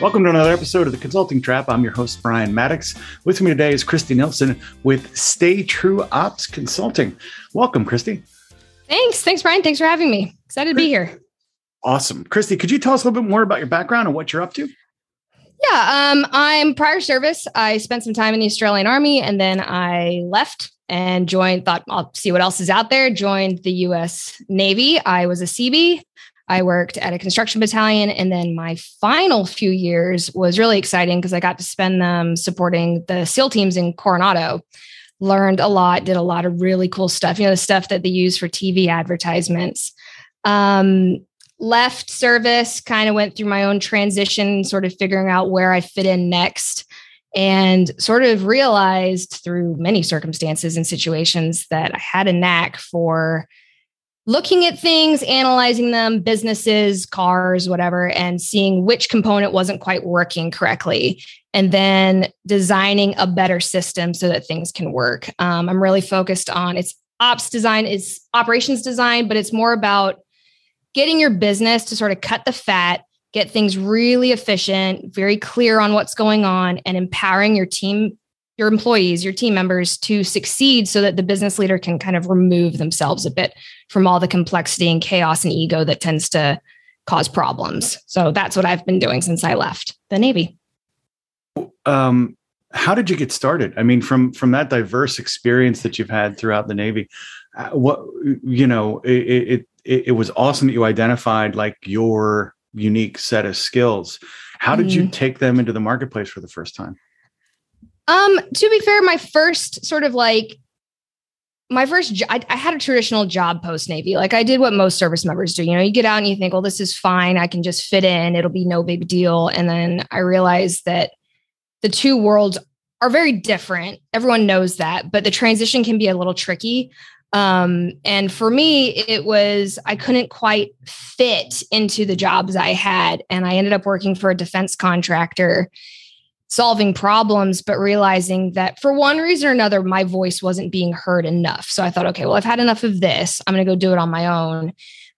Welcome to another episode of the Consulting Trap. I'm your host, Brian Mattocks. With me today is Kristy Nilsson with Stay True Ops Consulting. Welcome, Kristy. Thanks. Thanks, Brian. Thanks for having me. Excited to be here. Awesome. Kristy, could you tell us a little bit more about your background and what you're up to? Yeah, um, I'm prior service. I spent some time in the Australian Army and then I left and joined, thought I'll see what else is out there. Joined the US Navy. I was a Seabee. I worked at a construction battalion. And then my final few years was really exciting because I got to spend them supporting the SEAL teams in Coronado. Learned a lot, did a lot of really cool stuff, you know, the stuff that they use for TV advertisements. Um, left service, kind of went through my own transition, sort of figuring out where I fit in next, and sort of realized through many circumstances and situations that I had a knack for looking at things, analyzing them, businesses, cars, whatever, and seeing which component wasn't quite working correctly. And then designing a better system so that things can work. Um, I'm really focused on it's ops design, is operations design, but it's more about getting your business to sort of cut the fat, get things really efficient, very clear on what's going on, and empowering your team your employees, your team members to succeed so that the business leader can kind of remove themselves a bit from all the complexity and chaos and ego that tends to cause problems. So that's what I've been doing since I left the Navy. Um, how did you get started? I mean, from from that diverse experience that you've had throughout the Navy, uh, what you know, it, it it was awesome that you identified like your unique set of skills. How did mm-hmm. you take them into the marketplace for the first time? Um, to be fair, my first sort of like my first jo- I, I, had a traditional job post navy. Like i did what most service members do. You know you get out and you think well this is fine. I can just fit in. It'll be no big deal. And then i realized that the two worlds are very different. Everyone knows that but the transition can be a little tricky. Um, and for me it was i couldn't quite fit into the jobs i had and i ended up working for a defense contractor solving problems, but realizing that for one reason or another, my voice wasn't being heard enough. So I thought, okay, well, I've had enough of this. I'm going to go do it on my own.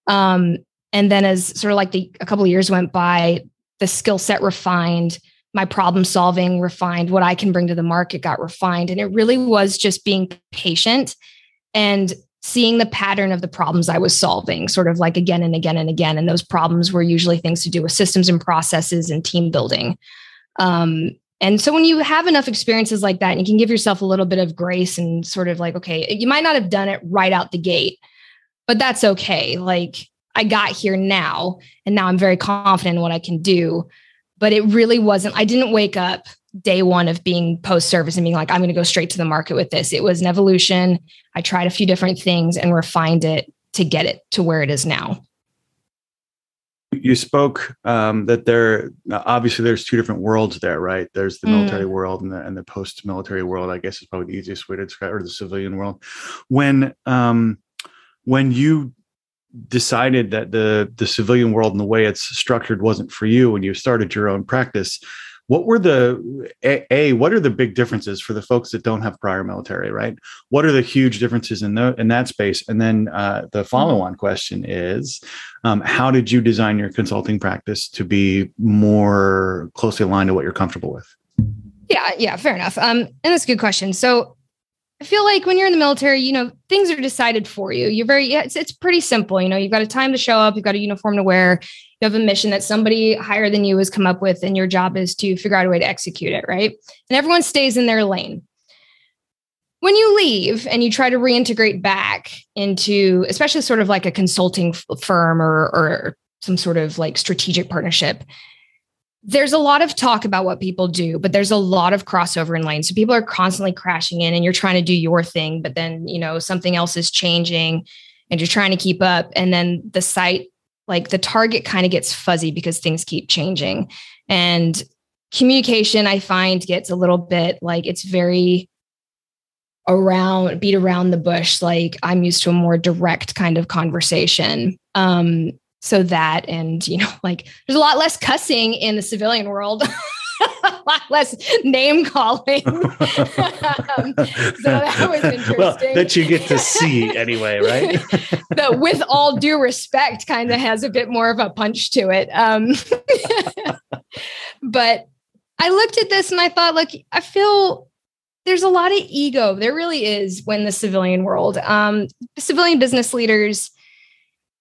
Um, and then as sort of like the a couple of years went by, the skill set refined, my problem solving refined, what I can bring to the market got refined. And it really was just being patient and seeing the pattern of the problems I was solving, sort of like again and again and again. And those problems were usually things to do with systems and processes and team building. Um, and so when you have enough experiences like that, and you can give yourself a little bit of grace and sort of like, okay, you might not have done it right out the gate, but that's okay. Like I got here now, and now I'm very confident in what I can do. But it really wasn't, I didn't wake up day one of being post service and being like, I'm going to go straight to the market with this. It was an evolution. I tried a few different things and refined it to get it to where it is now you spoke um, that there obviously there's two different worlds there, right? There's the military mm. world and the and the post military world. I guess is probably the easiest way to describe, or the civilian world. When um, when you decided that the the civilian world and the way it's structured wasn't for you, when you started your own practice, what were the a, a, what are the big differences for the folks that don't have prior military right? What are the huge differences in the in that space? And then uh, the follow-on question is um, how did you design your consulting practice to be more closely aligned to what you're comfortable with? Yeah yeah fair enough. Um, and that's a good question. So I feel like when you're in the military, you know, things are decided for you. You're very, yeah, it's, it's pretty simple. You know, you've got a time to show up, you've got a uniform to wear, you have a mission that somebody higher than you has come up with, and your job is to figure out a way to execute it, right? And everyone stays in their lane. When you leave and you try to reintegrate back into, especially sort of like a consulting firm or, or some sort of like strategic partnership, there's a lot of talk about what people do, but there's a lot of crossover in lanes. So people are constantly crashing in and you're trying to do your thing, but then, you know, something else is changing and you're trying to keep up. And then the site, like the target kind of gets fuzzy because things keep changing. And communication, I find, gets a little bit like it's very around, beat around the bush. Like I'm used to a more direct kind of conversation. Um, so that and you know like there's a lot less cussing in the civilian world a lot less name calling. Um, so that was interesting well that you get to see anyway right? The with all due respect kind of has a bit more of a punch to it. Um, but I looked at this and I thought, look, I feel there's a lot of ego. There really is when the civilian world, um, civilian business leaders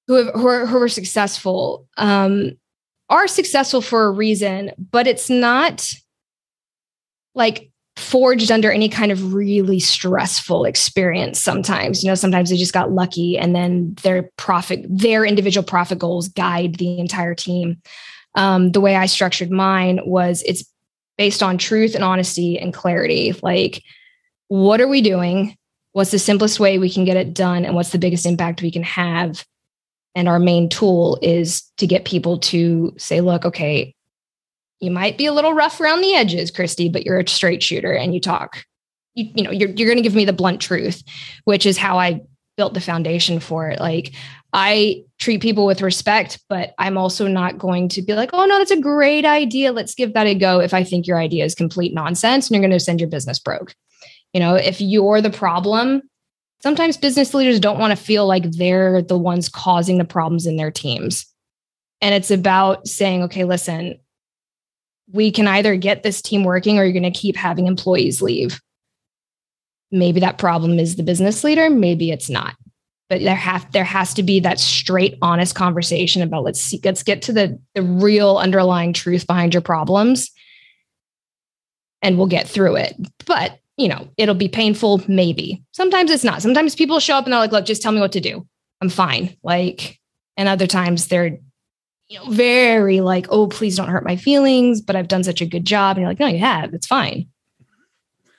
who have who are, who are successful um, are successful for a reason, but it's not like forged under any kind of really stressful experience sometimes. You know sometimes they just got lucky and then their profit their individual profit goals guide the entire team. Um, the way i structured mine was it's based on truth and honesty and clarity. Like what are we doing? What's the simplest way we can get it done? And what's the biggest impact we can have and our main tool is to get people to say look okay you might be a little rough around the edges, Kristy, but you're a straight shooter and you talk. You, you know, you're you're going to give me the blunt truth, which is how I built the foundation for it. Like I treat people with respect, but I'm also not going to be like, oh no, that's a great idea. Let's give that a go. If I think your idea is complete nonsense and you're going to send your business broke. You know, if you're the problem, sometimes business leaders don't want to feel like they're the ones causing the problems in their teams. And it's about saying, okay, listen, we can either get this team working or you're going to keep having employees leave. Maybe that problem is the business leader, maybe it's not. But there have there has to be that straight, honest conversation about let's see, let's get to the the real underlying truth behind your problems, and we'll get through it. But you know, it'll be painful, maybe. Sometimes it's not. Sometimes people show up and they're like, "Look, just tell me what to do. I'm fine." Like, and other times they're you know, very like, oh, please don't hurt my feelings, but I've done such a good job. And you're like, no, you have. It's fine.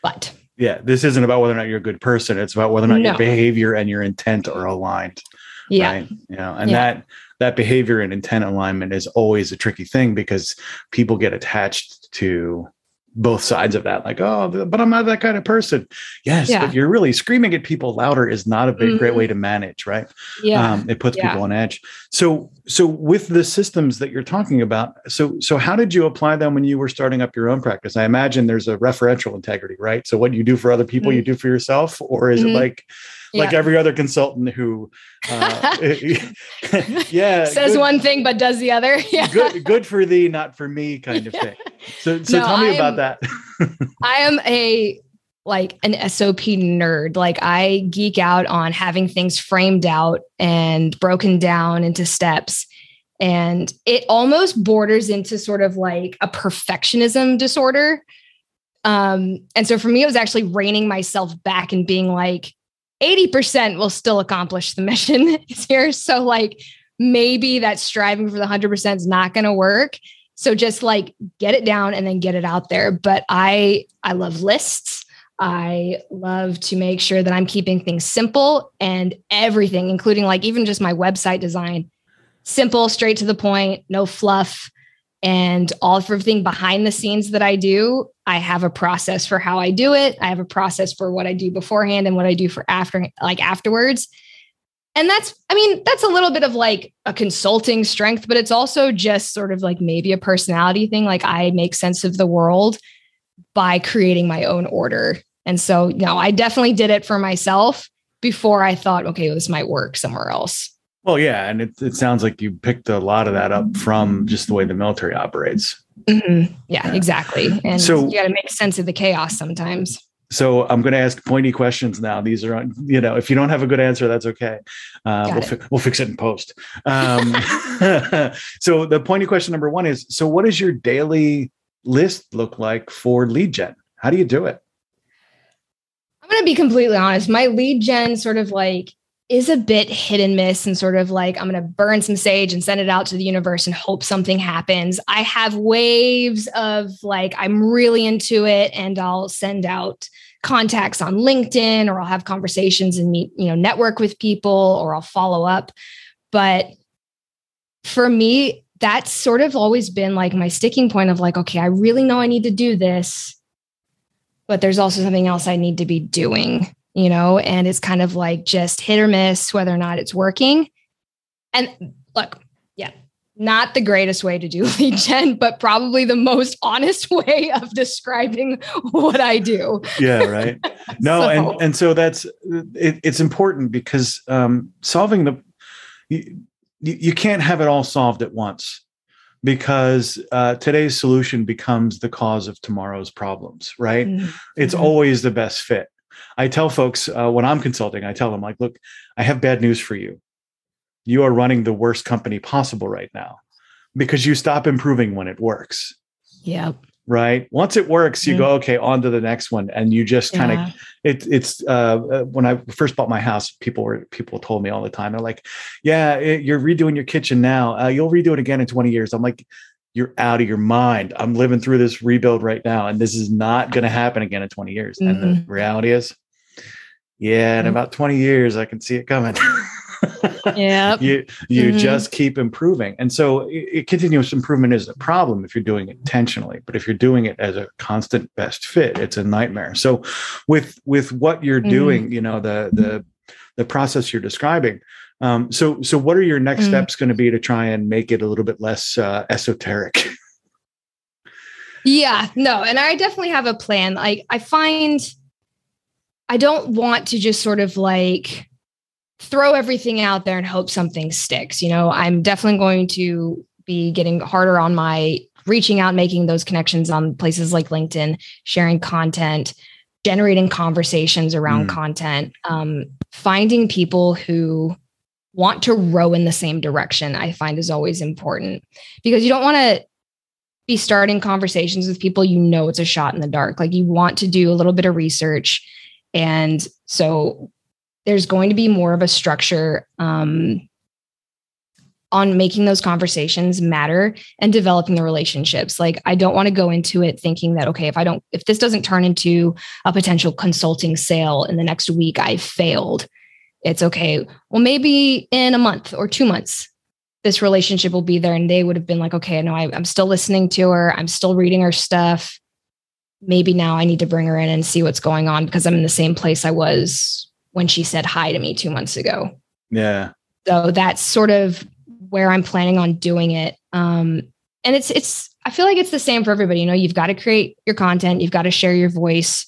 But yeah, this isn't about whether or not you're a good person. It's about whether or not no. your behavior and your intent are aligned. Yeah. Right? You know, and yeah. that that behavior and intent alignment is always a tricky thing because people get attached to both sides of that like oh but i'm not that kind of person yes yeah. but you're really screaming at people louder is not a big, mm-hmm. great way to manage right yeah um, it puts yeah. people on edge so so with the systems that you're talking about so so how did you apply them when you were starting up your own practice i imagine there's a referential integrity right so what you do for other people mm-hmm. you do for yourself or is mm-hmm. it like like every other consultant who uh, yeah says good, one thing but does the other. Yeah. Good good for thee not for me kind of yeah. thing. So so no, tell me am, about that. I am a like an sop nerd. Like i geek out on having things framed out and broken down into steps. And it almost borders into sort of like a perfectionism disorder. Um and so for me it was actually reining myself back and being like 80% will still accomplish the mission here. So, like, maybe that striving for the 100% is not going to work. So, just like get it down and then get it out there. But I, I love lists. I love to make sure that I'm keeping things simple and everything, including like even just my website design, simple, straight to the point, no fluff and all of everything behind the scenes that I do, I have a process for how I do it. I have a process for what I do beforehand and what I do for after, like afterwards. And that's, I mean, that's a little bit of like a consulting strength, but it's also just sort of like maybe a personality thing. Like I make sense of the world by creating my own order. And so, know, I definitely did it for myself before I thought, okay, well, this might work somewhere else. Well, yeah, and it, it sounds like you picked a lot of that up from just the way the military operates. Mm-hmm. Yeah, yeah, exactly. And so you got to make sense of the chaos sometimes. So I'm going to ask pointy questions now. These are, you know, if you don't have a good answer, that's okay. Uh, we'll, fi- we'll fix it in post. Um, so the pointy question number one is: So what does your daily list look like for lead gen? How do you do it? I'm going to be completely honest. My lead gen sort of like is a bit hit and miss and sort of like I'm going to burn some sage and send it out to the universe and hope something happens. I have waves of like I'm really into it and I'll send out contacts on LinkedIn or I'll have conversations and meet, you know, network with people or I'll follow up. But for me, that's sort of always been like my sticking point of like, okay, I really know I need to do this, but there's also something else I need to be doing you know, and it's kind of like just hit or miss whether or not it's working. And look, yeah, not the greatest way to do lead gen, but probably the most honest way of describing what I do. Yeah, right. No, so. and and so that's it, it's important because um, solving the you, you can't have it all solved at once. because uh, today's solution becomes the cause of tomorrow's problems, right? Mm-hmm. It's mm-hmm. always the best fit. I tell folks uh, when I'm consulting, I tell them, like, look, I have bad news for you. You are running the worst company possible right now because you stop improving when it works. Yeah right once it works you mm-hmm. go okay on to the next one and you just kind of yeah. it, it's uh, uh, when i first bought my house people were people told me all the time they're like yeah it, you're redoing your kitchen now uh, you'll redo it again in 20 years i'm like you're out of your mind i'm living through this rebuild right now and this is not going to happen again in 20 years mm-hmm. and the mm-hmm. reality is yeah in mm-hmm. about 20 years i can see it coming yeah you you mm-hmm. just keep improving and so it, it, continuous improvement is a problem if you're doing it intentionally but if you're doing it as a constant best fit it's a nightmare so with with what you're mm-hmm. doing you know the the the process you're describing um, so so what are your next mm-hmm. steps going to be to try and make it a little bit less uh, esoteric yeah no and i definitely have a plan like i find i don't want to just sort of like throw everything out there and hope something sticks. You know, I'm definitely going to be getting harder on my reaching out, making those connections on places like LinkedIn, sharing content, generating conversations around mm. content, um, finding people who want to row in the same direction, I find is always important because you don't want to be starting conversations with people you know it's a shot in the dark. Like you want to do a little bit of research. And so there's going to be more of a structure um, on making those conversations matter and developing the relationships. Like, I don't want to go into it thinking that, okay, if I don't, if this doesn't turn into a potential consulting sale in the next week, I failed. It's okay. Well, maybe in a month or two months, this relationship will be there. And they would have been like, okay, no, I, I'm still listening to her. I'm still reading her stuff. Maybe now I need to bring her in and see what's going on because I'm in the same place I was when she said hi to me two months ago. Yeah. So that's sort of where I'm planning on doing it. Um, and it's it's I feel like it's the same for everybody. You know, you've got to create your content, you've got to share your voice,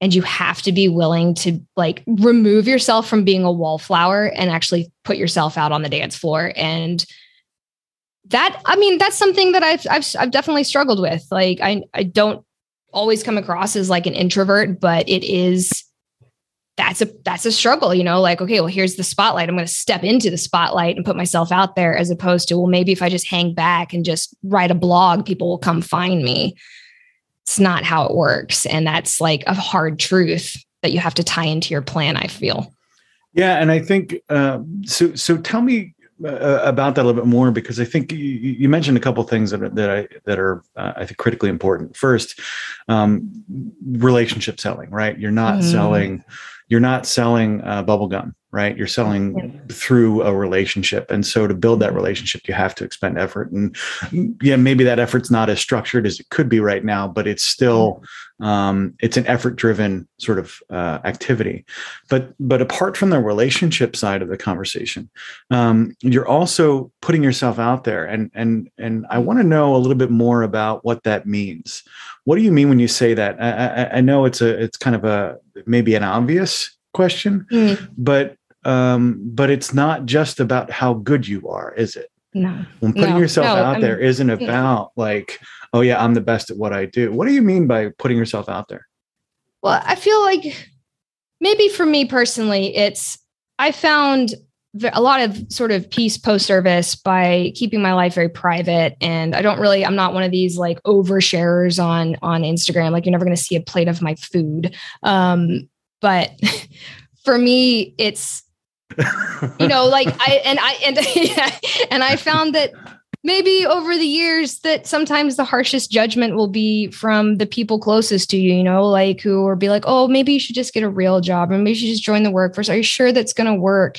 and you have to be willing to like remove yourself from being a wallflower and actually put yourself out on the dance floor. And that I mean, that's something that I've I've I've definitely struggled with. Like I I don't always come across as like an introvert, but it is that's a that's a struggle you know like okay well here's the spotlight i'm going to step into the spotlight and put myself out there as opposed to well maybe if i just hang back and just write a blog people will come find me it's not how it works and that's like a hard truth that you have to tie into your plan i feel yeah and i think uh, so so tell me uh, about that a little bit more because I think you, you mentioned a couple things that are, that I that are uh, I think critically important. First, um, relationship selling, right? You're not mm. selling you're not selling uh, bubble gum right? You're selling yeah. through a relationship. And so to build that relationship you have to expend effort. And yeah maybe that effort's not as structured as it could be right now but it's still um, it's an effort driven sort of uh, activity. But but apart from the relationship side of the conversation um, you're also putting yourself out there. And and and i want to know a little bit more about what that means. What do you mean when you say that? I, I, I know it's a it's kind of a maybe an obvious question mm. but um, but it's not just about how good you are is it no. When putting no, yourself no, out I there isn't about yeah. like oh yeah i'm the best at what i do. What do you mean by putting yourself out there? Well i feel like maybe for me personally it's i found a lot of sort of peace post service by keeping my life very private. And i don't really i'm not one of these like oversharers on on instagram. Like you're never going to see a plate of my food. Um but for me it's you know like i and i and yeah, and i found that maybe over the years that sometimes the harshest judgment will be from the people closest to you, you know, like who will be like, oh, maybe you should just get a real job or maybe you should just join the workforce. Are you sure that's going to work?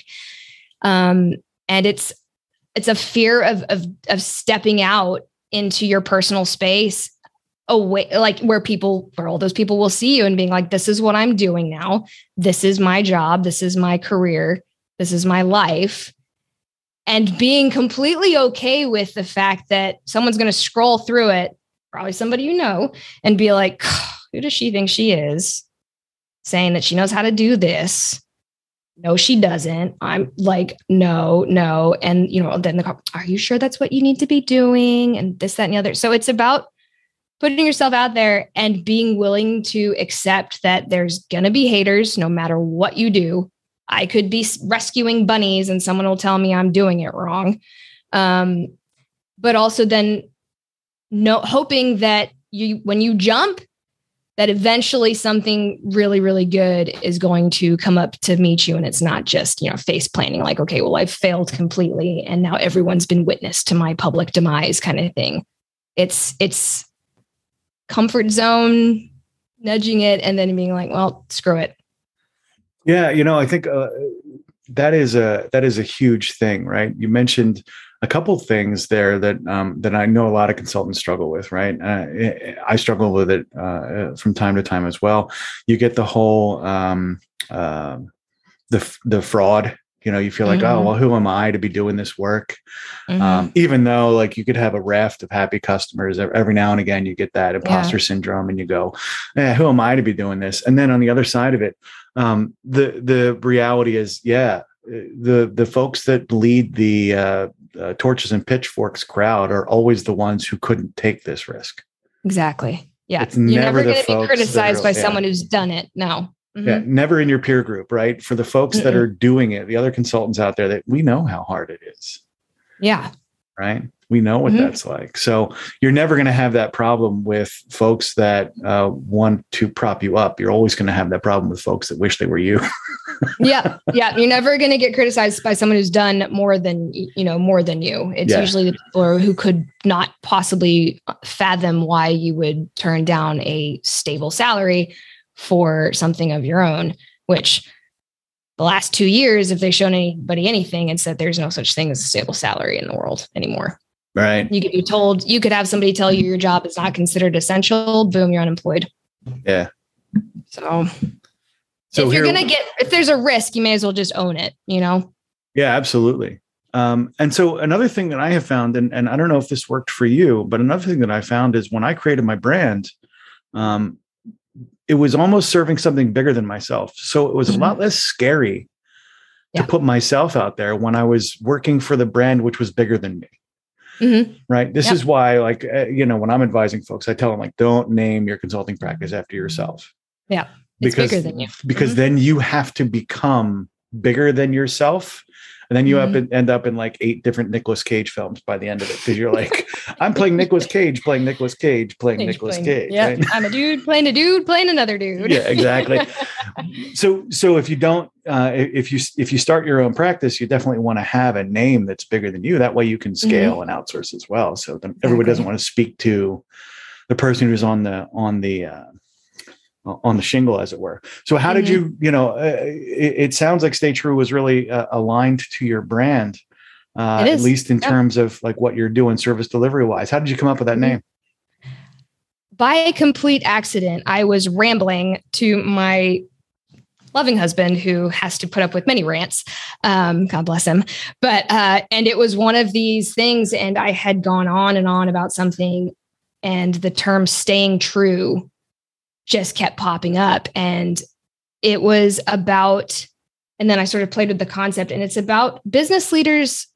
Um, and it's it's a fear of of of stepping out into your personal space away like where people where all those people will see you and being like this is what i'm doing now this is my job this is my career this is my life and being completely okay with the fact that someone's going to scroll through it probably somebody you know and be like who does she think she is saying that she knows how to do this no, she doesn't. I'm like, no, no. And, you know, then the are you sure that's what you need to be doing? And this, that, and the other. So it's about putting yourself out there and being willing to accept that there's going to be haters no matter what you do. I could be rescuing bunnies and someone will tell me I'm doing it wrong. Um, but also then no hoping that you when you jump that eventually something really really good is going to come up to meet you and it's not just you know face planning like okay well i've failed completely and now everyone's been witness to my public demise kind of thing it's it's comfort zone nudging it and then being like well screw it yeah you know i think uh, that is a that is a huge thing right you mentioned a couple things there that um, that I know a lot of consultants struggle with. Right, uh, I struggle with it uh, from time to time as well. You get the whole um, uh, the the fraud. You know, you feel like, oh, mm-hmm. oh well, who am I to be doing this work? Mm-hmm. Um, even though, like, you could have a raft of happy customers every now and again, you get that imposter yeah. syndrome, and you go, eh, "Who am I to be doing this?" And then on the other side of it, um, the the reality is, yeah, the the folks that lead the uh, uh, torches and pitchforks crowd are always the ones who couldn't take this risk. Exactly. Yeah. It's You're never, never going to be criticized are, by yeah. someone who's done it. No. Mm-hmm. Yeah. Never in your peer group, right? For the folks Mm-mm. that are doing it, the other consultants out there that we know how hard it is. Yeah. Right. We know what mm-hmm. that's like. So you're never going to have that problem with folks that uh, want to prop you up. You're always going to have that problem with folks that wish they were you. yeah, yeah. You're never going to get criticized by someone who's done more than you know more than you. It's yeah. usually the people who could not possibly fathom why you would turn down a stable salary for something of your own. Which the last two years, if they've shown anybody anything, it's that there's no such thing as a stable salary in the world anymore. Right. You could be told, you could have somebody tell you your job is not considered essential. Boom, you're unemployed. Yeah. So, so if you're going to get, if there's a risk, you may as well just own it, you know? Yeah, absolutely. Um, and so another thing that I have found, and, and I don't know if this worked for you, but another thing that I found is when I created my brand, um, it was almost serving something bigger than myself. So it was mm-hmm. a lot less scary yeah. to put myself out there when I was working for the brand, which was bigger than me. Mm-hmm. Right. This yep. is why, like, uh, you know, when I'm advising folks, I tell them, like, don't name your consulting practice after yourself. Yeah. It's because, bigger than you. Because mm-hmm. then you have to become bigger than yourself and then you mm-hmm. up end up in like eight different Nicolas Cage films by the end of it because you're like, I'm playing Nicolas Cage, playing Nicolas Cage, playing Nicolas Cage. Yeah, right? I'm a dude playing a dude playing another dude. yeah, exactly. so so if you don't uh, if you if you start your own practice, you definitely want to have a name that's bigger than you. That way you can mm-hmm. scale mm-hmm. and outsource as well. So then everybody doesn't want to speak to the person who's on the on the uh, on the shingle, as it were. So, how mm-hmm. did you, you know, uh, it, it, sounds like Stay True was really uh, aligned to your brand, uh, at least in terms of like what you're doing service delivery wise. How did you come up with that mm-hmm. name? By a complete accident, I was rambling to my loving husband who has to put up with many rants. Um, God bless him. But, uh, and it was one of these things, and I had gone on and on about something, and the term staying true just kept popping up. And it was about, and then I sort of played with the concept, and it's about business leaders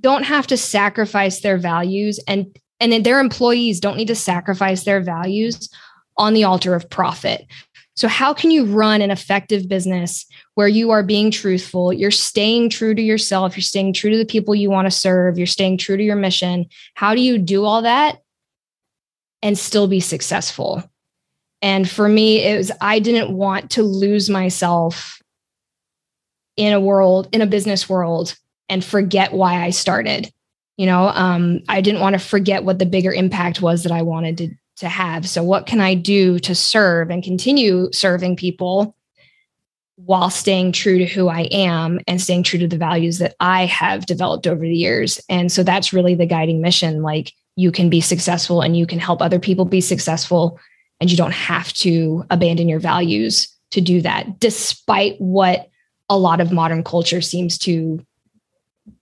don't have to sacrifice their values and and their employees don't need to sacrifice their values on the altar of profit. So, how can you run an effective business where you are being truthful? You're staying true to yourself. You're staying true to the people you want to serve. You're staying true to your mission. How do you do all that and still be successful? And for me, it was, I didn't want to lose myself in a world, in a business world, and forget why I started. You know, um, I didn't want to forget what the bigger impact was that I wanted to, to have. So, what can I do to serve and continue serving people while staying true to who I am and staying true to the values that I have developed over the years? And so, that's really the guiding mission. Like, you can be successful and you can help other people be successful and you don't have to abandon your values to do that despite what a lot of modern culture seems to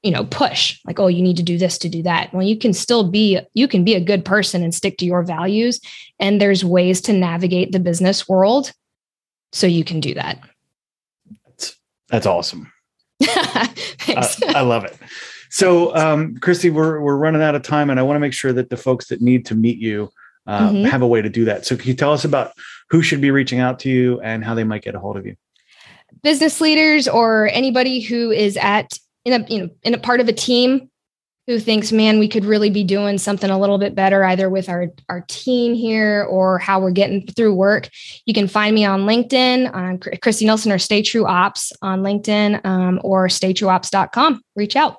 you know push like oh you need to do this to do that well you can still be you can be a good person and stick to your values and there's ways to navigate the business world so you can do that That's awesome. Thanks. I, I love it. So, um, Kristy, we're we're running out of time, and I want to make sure that the folks that need to meet you uh, Mhm. have a way to do that. So, can you tell us about who should be reaching out to you and how they might get a hold of you? business leaders or anybody who is at in a you know in a part of a team who thinks man we could really be doing something a little bit better either with our our team here or how we're getting through work you can find me on linkedin on kristy nilsson or stay true ops on linkedin um, or staytrueops.com reach out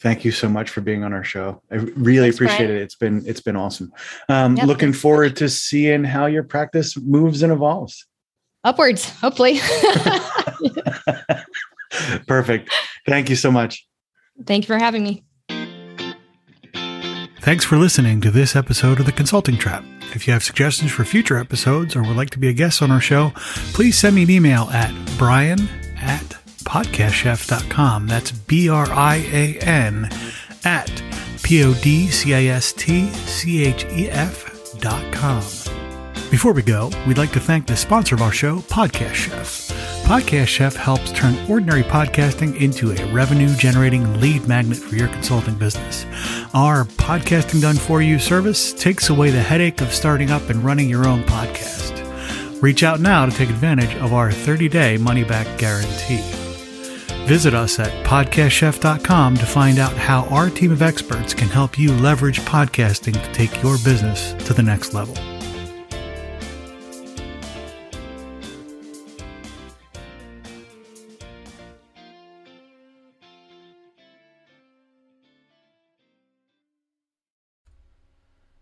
Thank you so much for being on our show. I really Thanks, appreciate Brian. it. It's been it's been awesome. Um, Yep, looking forward to seeing how your practice moves and evolves. upwards hopefully Perfect. Thank you so much. thank you for having me Thanks for listening to this episode of The Consulting Trap. If you have suggestions for future episodes or would like to be a guest on our show, please send me an email at brian at podcastchef.com. That's B R I A N at P O D C I S T C H E F dot com. Before we go, we'd like to thank the sponsor of our show, Podcast Chef. Podcast Chef helps turn ordinary podcasting into a revenue generating lead magnet for your consulting business. Our podcasting done for you service takes away the headache of starting up and running your own podcast. Reach out now to take advantage of our 30 day money back guarantee. Visit us at podcastchef.com to find out how our team of experts can help you leverage podcasting to take your business to the next level.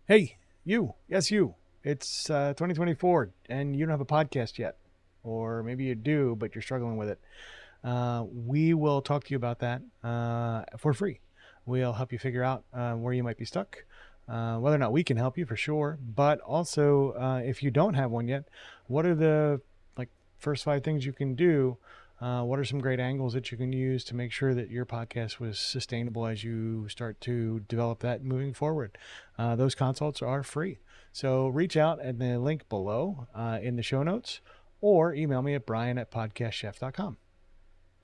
Hey, you. Yes, you. It's uh, 2024 and you don't have a podcast yet. Or maybe you do, but you're struggling with it. Uh, we will talk to you about that uh, for free. We'll help you figure out uh, where you might be stuck, uh, whether or not we can help you for sure. But also, uh, if you don't have one yet, what are the like first five things you can do? What are some great angles that you can use to make sure that your podcast was sustainable as you start to develop that moving forward? Those consults are free. So reach out at the link below in the show notes or email me at brian at podcastchef.com.